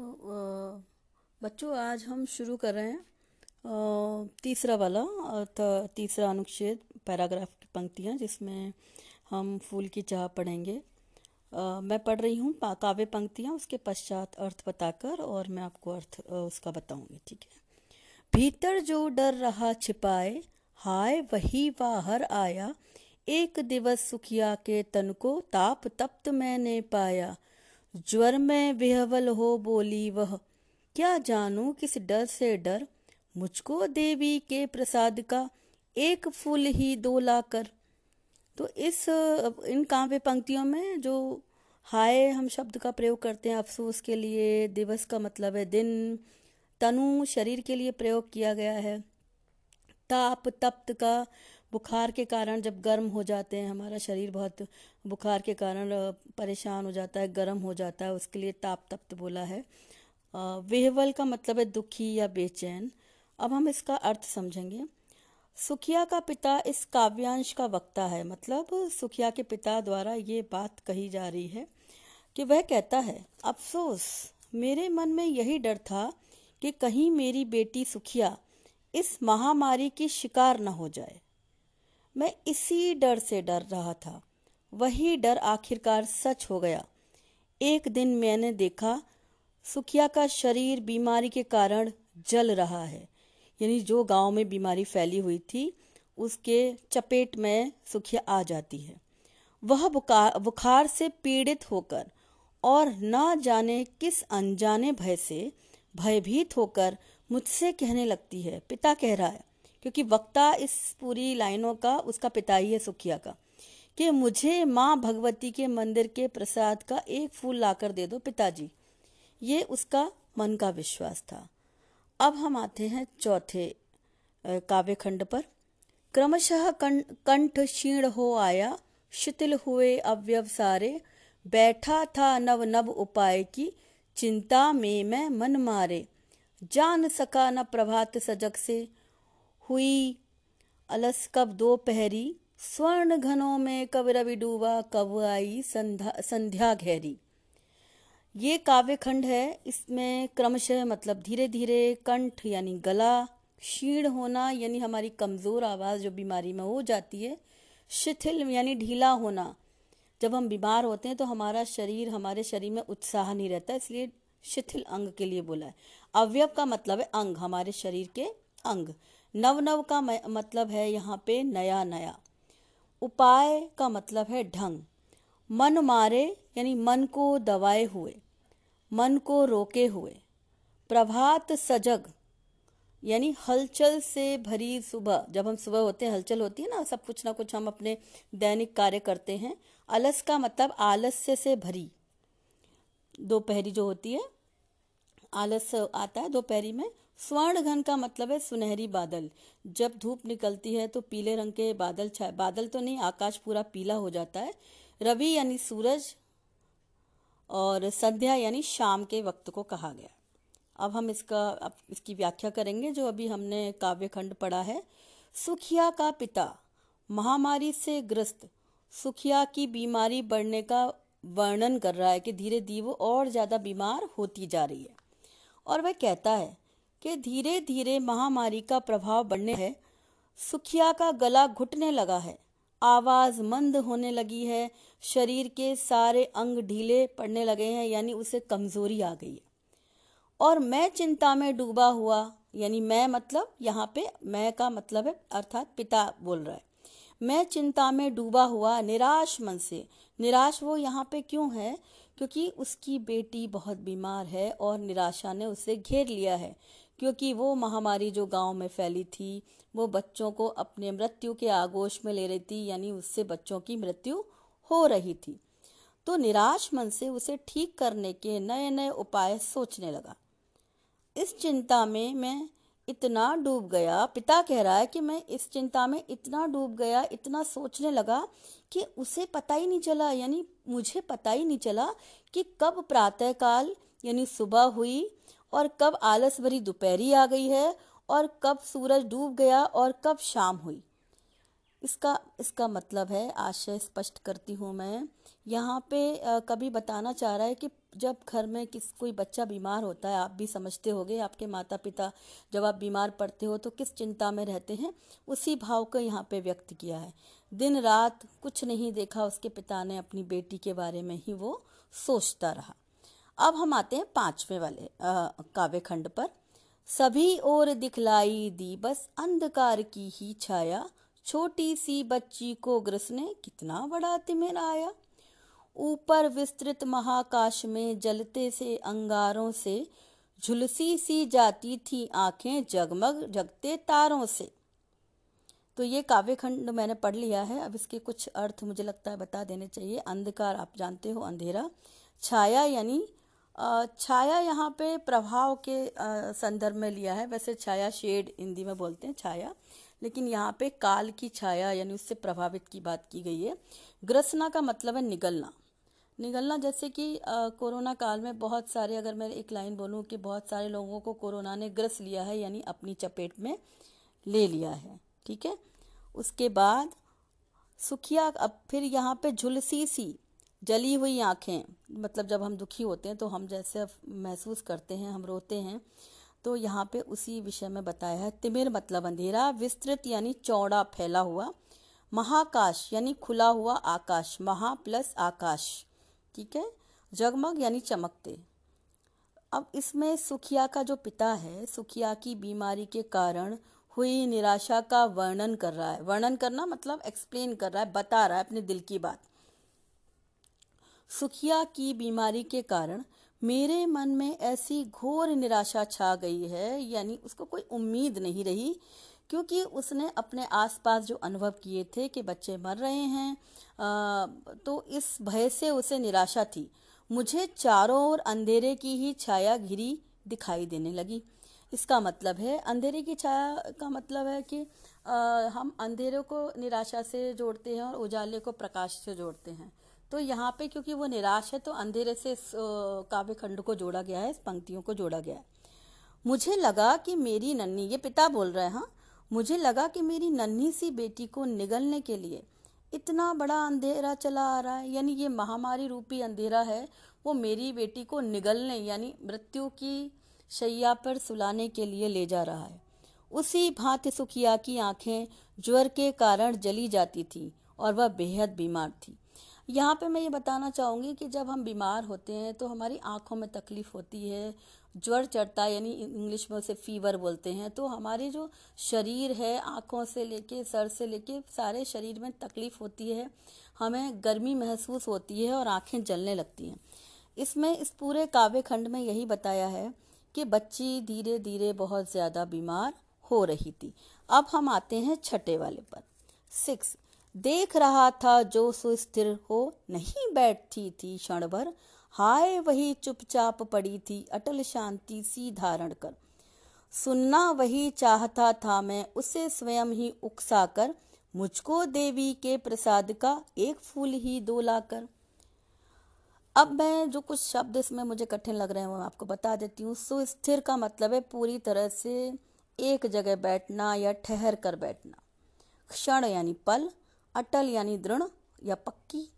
तो बच्चों, आज हम शुरू कर रहे हैं तीसरा वाला तीसरा अनुच्छेद, पैराग्राफ की पंक्तियाँ, जिसमें हम फूल की चाह पढ़ेंगे। मैं पढ़ रही हूँ काव्य पंक्तियाँ, उसके पश्चात अर्थ बताकर, और मैं आपको अर्थ उसका बताऊँगी, ठीक है? भीतर जो डर रहा छिपाए, हाय, वही बाहर आया। एक दिवस सुखिया के तन को ताप तप्त मैंने पाया। ज्वर में विहवल हो बोली वह क्या जानू किस डर से डर? मुझको देवी के प्रसाद का एक फूल ही दो लाकर। तो इस इन काव्य पंक्तियों में जो हाय हम शब्द का प्रयोग करते हैं, अफसोस के लिए, दिवस का मतलब है दिन, तनु शरीर के लिए प्रयोग किया गया है। ताप तप्त का बुखार के कारण जब गर्म हो जाते हैं, हमारा शरीर बहुत बुखार के कारण परेशान हो जाता है, गर्म हो जाता है, उसके लिए ताप तप्त बोला है। वेहवल का मतलब है दुखी या बेचैन। अब हम इसका अर्थ समझेंगे। सुखिया का पिता इस काव्यांश का वक्ता है मतलब सुखिया के पिता द्वारा ये बात कही जा रही है कि वह कहता है, अफसोस, मेरे मन में यही डर था कि कहीं मेरी बेटी सुखिया इस महामारी की शिकार न हो जाए। मैं इसी डर से डर रहा था। वही डर आखिरकार सच हो गया। एक दिन मैंने देखा, सुखिया का शरीर बीमारी के कारण जल रहा है। यानी जो गाँव में बीमारी फैली हुई थी, उसके चपेट में सुखिया आ जाती है। वह बुखार से पीड़ित होकर और न जाने किस अनजाने भय से, भयभीत होकर मुझसे कहने लगती है, पिता कह रहा है क्योंकि वक्ता इस पूरी लाइनों का, उसका पिता ही है सुखिया का, कि मुझे माँ भगवती के मंदिर के प्रसाद का एक फूल लाकर दे दो पिताजी। ये उसका मन का विश्वास था। अब हम आते हैं चौथे काव्य खंड पर। क्रमशः कंठ क्षीण हो आया, शिथिल हुए अवयव सारे। बैठा था नव नव उपाय की, चिंता में मैं मन मारे। जान सका न प्रभात सजग से हुई। अलस कब दो पहरी, स्वर्ण घनों में कब रवि डूबा, कब आई संध्या संध्या घेरी ये काव्य खंड है, इसमें क्रमशः मतलब धीरे धीरे कंठ यानी गला, क्षीण होना यानी हमारी कमज़ोर आवाज़ जो बीमारी में हो जाती है, शिथिल यानी ढीला होना। जब हम बीमार होते हैं तो हमारा शरीर हमारे शरीर में उत्साह नहीं रहता, इसलिए शिथिल अंग के लिए बोला है। अवयव का मतलब है अंग, हमारे शरीर के अंग। नव नव का मतलब है यहाँ पे नया नया। उपाय का मतलब है ढंग। मन मारे, यानी मन को दबाए हुए, मन को रोके हुए। प्रभात सजग, यानी हलचल से भरी सुबह। जब हम सुबह होते हैं, हलचल होती है ना, सब कुछ ना कुछ हम अपने दैनिक कार्य करते हैं। आलस का मतलब आलस्य से भरी। दोपहरी जो होती है, आलस आता है दोपहरी में स्वर्ण घन का मतलब है सुनहरी बादल। जब धूप निकलती है तो पीले रंग के बादल छाए बादल तो नहीं, आकाश पूरा पीला हो जाता है। रवि यानी सूरज और संध्या यानी शाम के वक्त को कहा गया। अब हम इसका, अब इसकी व्याख्या करेंगे जो अभी हमने काव्य खंड पढ़ा है। सुखिया का पिता, महामारी से ग्रस्त। सुखिया की बीमारी बढ़ने का वर्णन कर रहा है कि धीरे धीरे वो और ज़्यादा बीमार होती जा रही है। और वह कहता है कि धीरे धीरे महामारी का प्रभाव बढ़ने है। सुखिया का गला घुटने लगा है। आवाज़ मंद होने लगी है। शरीर के सारे अंग ढीले पड़ने लगे हैं, यानी उसे कमज़ोरी आ गई है। और मैं चिंता में डूबा हुआ, यानी मैं मतलब यहाँ पे मैं का मतलब है, अर्थात पिता बोल रहा है। मैं चिंता में डूबा हुआ, निराश मन से। निराश वो यहाँ पे क्यों है? क्योंकि उसकी बेटी बहुत बीमार है और निराशा ने उसे घेर लिया है। क्योंकि वो महामारी जो गाँव में फैली थी, वो बच्चों को अपने मृत्यु के आगोश में ले रही थी, यानी उससे बच्चों की मृत्यु हो रही थी। तो निराश मन से उसे ठीक करने के नए नए उपाय सोचने लगा। इस चिंता में मैं इतना डूब गया, पिता कह रहा है कि मैं इस चिंता में इतना डूब गया, इतना सोचने लगा कि उसे पता ही नहीं चला, यानी मुझे पता ही नहीं चला कि कब प्रातः काल यानी सुबह हुई और कब आलस भरी दोपहरी आ गई है और कब सूरज डूब गया और कब शाम हुई। इसका इसका मतलब है, आशय स्पष्ट करती हूँ मैं, यहाँ पे कभी बताना चाह रहा है कि जब घर में किस, कोई बच्चा बीमार होता है, आप भी समझते होगे, आपके माता पिता जब आप बीमार पड़ते हो तो किस चिंता में रहते हैं, उसी भाव को यहाँ पे व्यक्त किया है। दिन रात कुछ नहीं देखा, उसके पिता ने अपनी बेटी के बारे में ही वो सोचता रहा। अब हम आते हैं पाँचवें वाले काव्य खंड पर। सभी और दिखलाई दी बस अंधकार की ही छाया। छोटी सी बच्ची को ग्रस ने कितना बड़ा तिमिर आया। ऊपर विस्तृत महाकाश में जलते से अंगारों से, झुलसी सी जाती थी आँखें जगमग जगते तारों से। तो ये काव्य खंड मैंने पढ़ लिया है। अब इसके कुछ अर्थ मुझे लगता है बता देने चाहिए। अंधकार आप जानते हो, अंधेरा। छाया यानी छाया यहाँ पे प्रभाव के संदर्भ में लिया है। वैसे छाया शेड हिंदी में बोलते हैं छाया, लेकिन यहाँ पे काल की छाया यानी उससे प्रभावित की बात की गई है। ग्रसना का मतलब है निगलना। निगलना जैसे कि कोरोना काल में बहुत सारे, अगर मैं एक लाइन बोलूँ कि बहुत सारे लोगों को कोरोना ने ग्रस लिया है, यानी अपनी चपेट में ले लिया है, ठीक है? उसके बाद सुखिया, अब फिर यहाँ पे झुलसी सी जली हुई आँखें मतलब जब हम दुखी होते हैं तो हम जैसे महसूस करते हैं, हम रोते हैं तो यहाँ पे उसी विषय में बताया है, तिमिर मतलब अंधेरा, विस्तृत यानी चौड़ा फैला हुआ, महाकाश यानी खुला हुआ आकाश, महा प्लस आकाश, ठीक है? जगमग यानी चमकते। अब इसमें सुखिया का जो पिता है, सुखिया की बीमारी के कारण हुई निराशा का वर्णन कर रहा है। वर्णन करना मतलब एक्सप्लेन कर रहा है, बता रहा है अपने दिल की बात। सुखिया की बीमारी के कारण मेरे मन में ऐसी घोर निराशा छा गई है यानी उसको कोई उम्मीद नहीं रही क्योंकि उसने अपने आसपास जो अनुभव किए थे कि बच्चे मर रहे हैं आ, तो इस भय से उसे निराशा थी। मुझे चारों ओर अंधेरे की ही छाया घिरी दिखाई देने लगी। इसका मतलब है अंधेरे की छाया का मतलब है कि आ, हम अंधेरे को निराशा से जोड़ते हैं और उजाले को प्रकाश से जोड़ते हैं। तो यहाँ पे क्योंकि वो निराश है तो अंधेरे से इस काव्य खंड को जोड़ा गया है, इस पंक्तियों को जोड़ा गया है। मुझे लगा कि मेरी नन्ही, ये पिता बोल रहे हैं हाँ? मुझे लगा कि मेरी नन्ही सी बेटी को निगलने के लिए इतना बड़ा अंधेरा चला आ रहा है, यानी ये महामारी रूपी अंधेरा है, वो मेरी बेटी को निगलने, यानी मृत्यु की शैया पर सुलाने के लिए ले जा रहा है। उसी भांति सुखिया की आँखें ज्वर के कारण जली जाती थी और वह बेहद बीमार थी। यहाँ पे मैं ये बताना चाहूँगी कि जब हम बीमार होते हैं तो हमारी आँखों में तकलीफ़ होती है, ज्वर चढ़ता है, यानी इंग्लिश में उसे फीवर बोलते हैं तो हमारी जो शरीर है, आँखों से लेके, सर से लेके, सारे शरीर में तकलीफ़ होती है, हमें गर्मी महसूस होती है और आँखें जलने लगती हैं। इसमें इस पूरे काव्य खंड में यही बताया है कि बच्ची धीरे धीरे बहुत ज़्यादा बीमार हो रही थी। अब हम आते हैं छठे वाले पर। सिक्स देख रहा था जो सुस्थिर हो नहीं बैठती थी क्षण भर। हाय, वही चुपचाप पड़ी थी अटल शांति सी धारण कर। सुनना वही चाहता था मैं, उसे स्वयं ही उकसा कर मुझको देवी के प्रसाद का एक फूल ही दो लाकर। अब मैं जो कुछ शब्द इसमें मुझे कठिन लग रहे हैं वो मैं आपको बता देती हूँ। सुस्थिर का मतलब है पूरी तरह से एक जगह बैठना या ठहर कर बैठना। क्षण यानी पल अटल यानी दृढ़ या पक्की।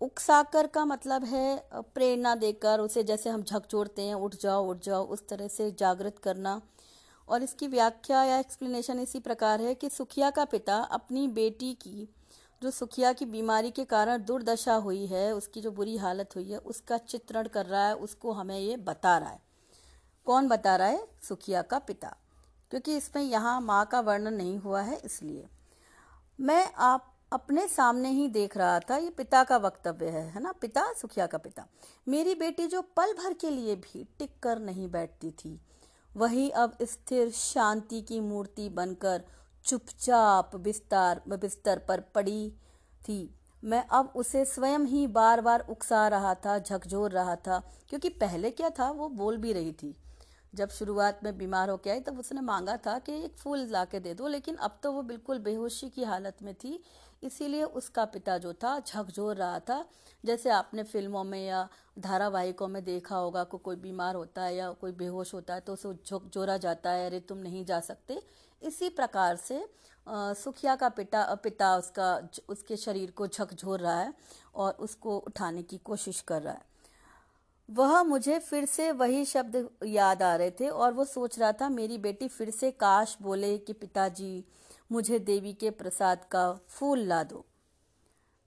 उकसाकर का मतलब है प्रेरणा देकर, उसे जैसे हम झकझोरते हैं, उठ जाओ उठ जाओ, उस तरह से जागृत करना। और इसकी व्याख्या या एक्सप्लेनेशन इसी प्रकार है कि सुखिया का पिता अपनी बेटी की, जो सुखिया की बीमारी के कारण दुर्दशा हुई है, उसकी जो बुरी हालत हुई है, उसका चित्रण कर रहा है, उसको हमें ये बता रहा है। कौन बता रहा है? सुखिया का पिता। क्योंकि इसमें यहाँ माँ का वर्णन नहीं हुआ है, इसलिए। मैं आप अपने सामने ही देख रहा था, ये पिता का वक्तव्य है है ना? पिता, सुखिया का पिता। मेरी बेटी जो पल भर के लिए भी टिक कर नहीं बैठती थी, वही अब स्थिर शांति की मूर्ति बनकर चुपचाप बिस्तार, बिस्तर पर पड़ी थी। मैं अब उसे स्वयं ही बार बार उकसा रहा था, झकझोर रहा था, क्योंकि पहले क्या था, वो बोल भी रही थी। जब शुरुआत में बीमार होकर आई, तब उसने मांगा था कि एक फूल ला के दे दो, लेकिन अब तो वो बिल्कुल बेहोशी की हालत में थी। इसीलिए उसका पिता जो था, झकझोर रहा था। जैसे आपने फ़िल्मों में या धारावाहिकों में देखा होगा को कोई बीमार होता है या कोई बेहोश होता है तो उसे झकझोरा जाता है, अरे तुम नहीं जा सकते। इसी प्रकार से सुखिया का पिता पिता उसका, उसके शरीर को झकझोर रहा है और उसको उठाने की कोशिश कर रहा है। वह मुझे फिर से वही शब्द याद आ रहे थे और वो सोच रहा था, मेरी बेटी फिर से काश बोले कि पिताजी, मुझे देवी के प्रसाद का फूल ला दो।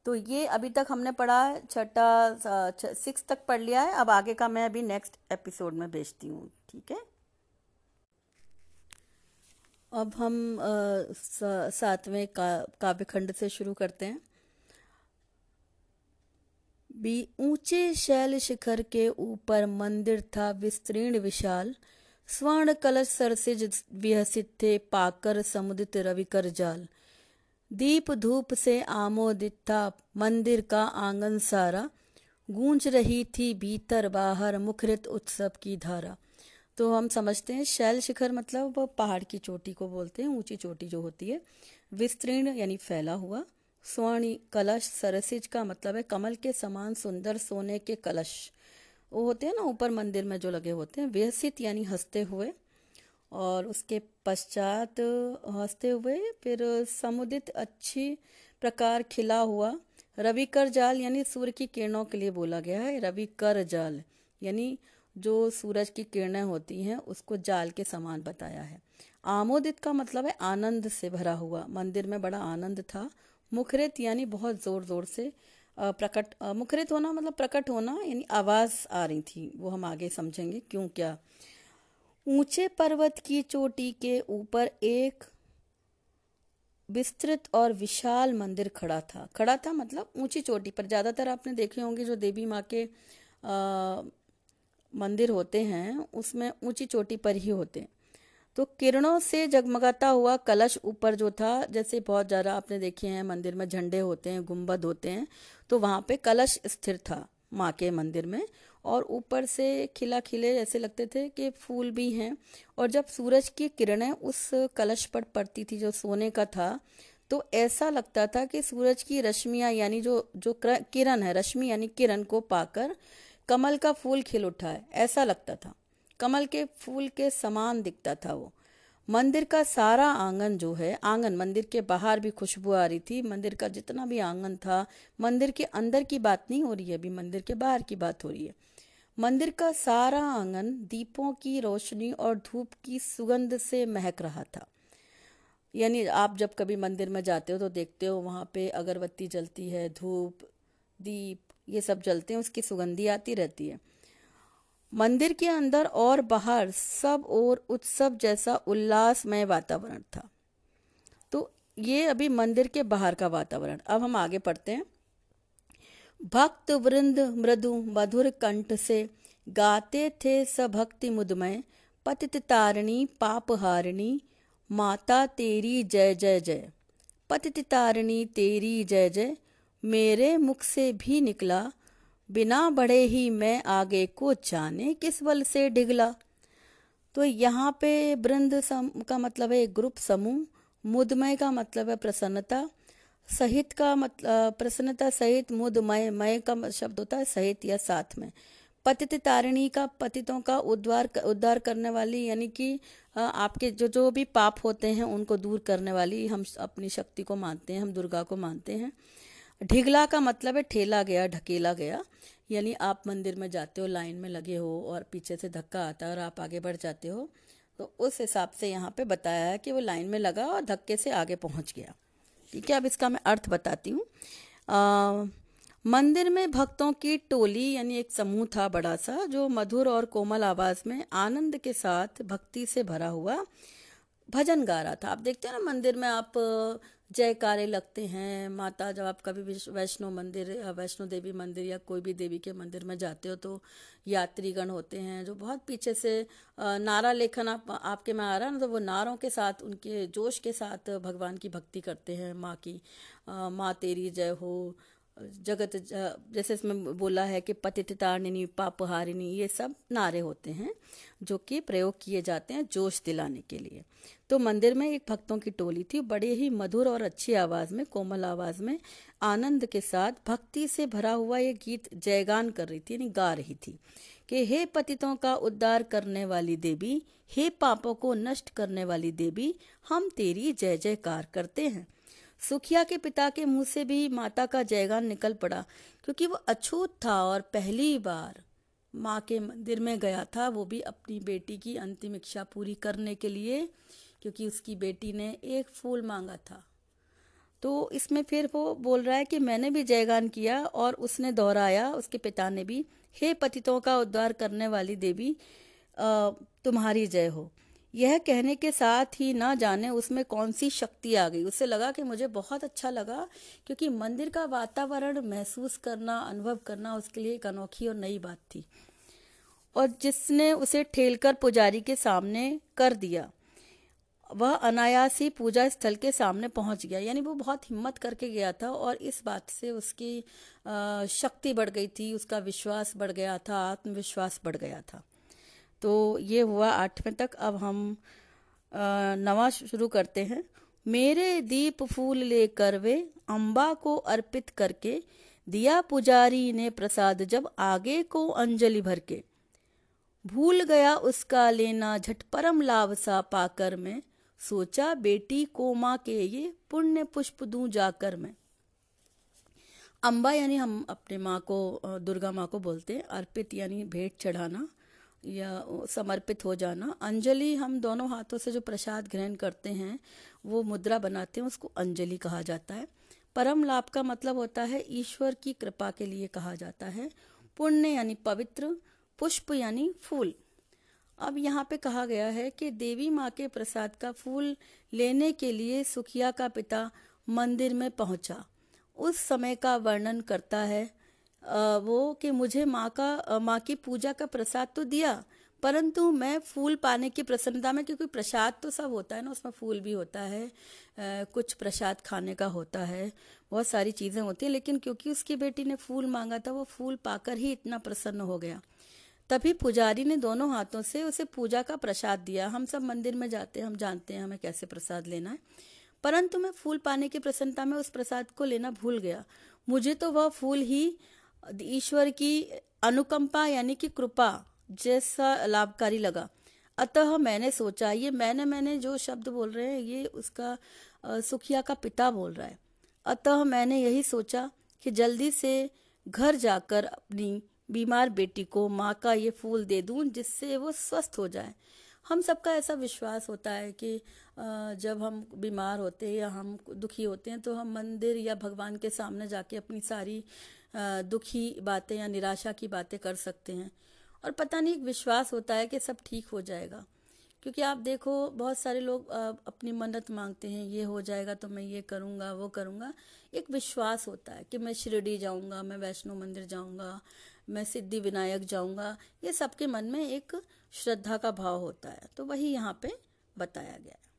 तो ये अभी तक हमने पढ़ा है छठा सिक्स तक पढ़ लिया है। अब आगे का मैं अभी नेक्स्ट एपिसोड में भेजती हूँ, ठीक है? अब हम सातवें का, काव्यखंड से शुरू करते हैं। भी ऊँचे शैल शिखर के ऊपर मंदिर था विस्तीर्ण विशाल। स्वर्ण कलश सरसिज विहसित थे पाकर समुदित रविकर जाल। दीप धूप से आमोदित था मंदिर का आँगन सारा। गूंज रही थी भीतर बाहर मुखरित उत्सव की धारा। तो हम समझते हैं शैल शिखर मतलब पहाड़ की चोटी को बोलते हैं, ऊँची चोटी जो होती है, विस्तीर्ण यानी फैला हुआ। स्वर्ण कलश सरसिज का मतलब है कमल के समान सुंदर सोने के कलश। वो होते हैं ना ऊपर मंदिर में जो लगे होते हैं व्यसित यानी हँसते हुए, और उसके पश्चात हँसते हुए फिर समुदित अच्छी प्रकार खिला हुआ रवि कर जाल यानी सूर्य की किरणों के लिए बोला गया है रवि कर जाल। यानी जो सूरज की किरणें होती हैं, उसको जाल के समान बताया है। आमोदित का मतलब है आनंद से भरा हुआ। मंदिर में बड़ा आनंद था मुखरित यानी बहुत ज़ोर ज़ोर से प्रकट मुखरित होना मतलब प्रकट होना यानी आवाज़ आ रही थी वो हम आगे समझेंगे क्यों क्या। ऊँचे पर्वत की चोटी के ऊपर एक विस्तृत और विशाल मंदिर खड़ा था। खड़ा था मतलब ऊँची चोटी पर। ज़्यादातर आपने देखे होंगे जो देवी माँ के आ, मंदिर होते हैं उसमें ऊँची चोटी पर ही होते हैं। तो किरणों से जगमगाता हुआ कलश ऊपर जो था, जैसे बहुत ज़्यादा आपने देखे हैं, मंदिर में झंडे होते हैं गुंबद होते हैं तो वहाँ पे कलश स्थिर था माँ के मंदिर में। और ऊपर से खिला खिले ऐसे लगते थे कि फूल भी हैं। और जब सूरज की किरणें उस कलश पर पड़ती थी जो सोने का था तो ऐसा लगता था कि सूरज की रश्मियाँ, यानी जो जो किरण है, रश्मि यानी किरण को पाकर कमल का फूल खिल उठा है। ऐसा लगता था। कमल के फूल के समान दिखता था वो। मंदिर का सारा आँगन जो है, आँगन मंदिर के बाहर भी खुशबू आ रही थी। मंदिर का जितना भी आँगन था, मंदिर के अंदर की बात नहीं हो रही है, अभी मंदिर के बाहर की बात हो रही है। मंदिर का सारा आँगन दीपों की रोशनी और धूप की सुगंध से महक रहा था। यानी आप जब कभी मंदिर में जाते हो तो देखते हो, वहाँ पे अगरबत्ती जलती है, धूप, दीप, ये सब जलते हैं, उसकी सुगंधी आती रहती है। मंदिर के अंदर और बाहर सब और उत्सव जैसा उल्लासमय वातावरण था। तो ये अभी मंदिर के बाहर का वातावरण। अब हम आगे पढ़ते हैं। भक्त, वृंद, मृदु, मधुर कंठ से गाते थे सभक्ति मुदमय। पतित तारिणी पापहारिणी माता तेरी जय जय जय। पतित तारिणी, तेरी जय जय। मेरे मुख से भी निकला बिना बढ़े ही मैं आगे को जाने किस बल से डिगला? तो यहाँ पे वृंद का मतलब है ग्रुप समूह, मुदमय का मतलब है प्रसन्नता, सहित का मतलब प्रसन्नता सहित मुदमय, मय का शब्द होता है सहित या साथ में। पतित तारिणी का पतितों का उद्वार उद्धार करने वाली, यानी कि आपके जो जो भी पाप होते हैं, उनको दूर करने वाली हम अपनी शक्ति को मानते हैं, हम दुर्गा को मानते हैं। ढिगला का मतलब है ठेला गया, ढकेला गया। यानी आप मंदिर में जाते हो, लाइन में लगे हो और पीछे से धक्का आता है और आप आगे बढ़ जाते हो तो उस हिसाब से यहाँ पे बताया है कि वो लाइन में लगा और धक्के से आगे पहुँच गया। ठीक है, अब इसका मैं अर्थ बताती हूँ। मंदिर में भक्तों की टोली यानी एक समूह था बड़ा सा, जो मधुर और कोमल आवाज़ में आनंद के साथ भक्ति से भरा हुआ भजन गा रहा था। आप देखते हैं ना मंदिर में आप जयकारे लगते हैं। माता जब आप कभी वैष्णो मंदिर वैष्णो देवी मंदिर या कोई भी देवी के मंदिर में जाते हो तो यात्रीगण होते हैं जो बहुत पीछे से नारा लेखन आप, आपके में आ रहा है ना तो वो नारों के साथ, उनके जोश के साथ भगवान की भक्ति करते हैं। माँ की माँ तेरी जय हो जगत जैसे इसमें बोला है कि पतितारिणी, पापहारिणी, ये सब नारे होते हैं, जो कि प्रयोग किए जाते हैं जोश दिलाने के लिए। तो मंदिर में एक भक्तों की टोली थी, बड़े ही मधुर और अच्छी आवाज़ में, कोमल आवाज़ में, आनंद के साथ भक्ति से भरा हुआ ये गीत जयगान कर रही थी, यानी गा रही थी, कि हे पतितों का उद्धार करने वाली देवी, हे पापों को नष्ट करने वाली देवी, हम तेरी जय जयकार करते हैं। सुखिया के पिता के मुँह से भी माता का जयगान निकल पड़ा, क्योंकि वो अछूत था और पहली बार माँ के मंदिर में गया था, वो भी अपनी बेटी की अंतिम इच्छा पूरी करने के लिए, क्योंकि उसकी बेटी ने एक फूल मांगा था। तो इसमें फिर वो बोल रहा है कि मैंने भी जयगान किया और उसने दोहराया, उसके पिता ने भी, हे पतितों का उद्धार करने वाली देवी तुम्हारी जय हो। यह कहने के साथ ही ना जाने उसमें कौन सी शक्ति आ गई। उसे लगा कि मुझे बहुत अच्छा लगा, क्योंकि मंदिर का वातावरण महसूस करना, अनुभव करना उसके लिए एक अनोखी और नई बात थी। और जिसने उसे ठेलकर पुजारी के सामने कर दिया, वह अनायास ही पूजा स्थल के सामने पहुँच गया। यानी वो बहुत हिम्मत करके गया था और इस बात से उसकी शक्ति बढ़ गई थी, उसका विश्वास बढ़ गया था, आत्मविश्वास बढ़ गया था। तो ये हुआ आठवें तक। अब हम नवा शुरू करते हैं। मेरे दीप फूल लेकर वे अम्बा को अर्पित करके दिया पुजारी ने प्रसाद जब आगे को अंजलि भर के। भूल गया उसका लेना झट परम लाभ सा पाकर मैं। सोचा बेटी को माँ के ये पुण्य पुष्प दूँ जाकर मैं। अम्बा यानी हम अपने माँ को दुर्गा माँ को बोलते हैं। अर्पित यानी भेंट चढ़ाना। या समर्पित हो जाना। अंजलि, हम दोनों हाथों से जो प्रसाद ग्रहण करते हैं, वो मुद्रा बनाते हैं, उसको अंजलि कहा जाता है। परम लाभ का मतलब होता है, ईश्वर की कृपा के लिए कहा जाता है। पुण्य यानी पवित्र, पुष्प यानी फूल। अब यहाँ पे कहा गया है कि देवी माँ के प्रसाद का फूल लेने के लिए सुखिया का पिता मंदिर में पहुँचा। उस समय का वर्णन करता है वो कि मुझे माँ का माँ की पूजा का प्रसाद तो दिया, परंतु मैं फूल पाने की प्रसन्नता में, क्योंकि प्रसाद तो सब होता है ना, उसमें फूल भी होता है कुछ प्रसाद खाने का होता है, बहुत सारी चीज़ें होती हैं, लेकिन क्योंकि उसकी बेटी ने फूल मांगा था, वो फूल पाकर ही इतना प्रसन्न हो गया। तभी पुजारी ने दोनों हाथों से उसे पूजा का प्रसाद दिया। हम सब मंदिर में जाते हैं, हम जानते हैं हमें कैसे प्रसाद लेना है। परंतु मैं फूल पाने की प्रसन्नता में उस प्रसाद को लेना भूल गया। मुझे तो वह फूल ही ईश्वर की अनुकंपा यानी कि कृपा जैसा लाभकारी लगा। अतः मैंने सोचा, ये मैंने मैंने जो शब्द बोल रहे हैं, ये उसका सुखिया का पिता बोल रहा है। अतः मैंने यही सोचा कि जल्दी से घर जाकर अपनी बीमार बेटी को माँ का ये फूल दे दूँ, जिससे वो स्वस्थ हो जाए। हम सबका ऐसा विश्वास होता है कि जब हम बीमार होते हैं या हम दुखी होते हैं तो हम मंदिर या भगवान के सामने जाके अपनी सारी दुखी बातें या निराशा की बातें कर सकते हैं। और पता नहीं, एक विश्वास होता है कि सब ठीक हो जाएगा। क्योंकि आप देखो, बहुत सारे लोग अपनी मन्नत मांगते हैं, ये हो जाएगा तो मैं ये करूँगा, वो करूँगा। एक विश्वास होता है कि मैं शिरडी जाऊँगा, मैं वैष्णो मंदिर जाऊँगा, मैं सिद्धि विनायक जाऊँगा। ये सबके मन में एक श्रद्धा का भाव होता है। तो वही यहाँ पे बताया गया है।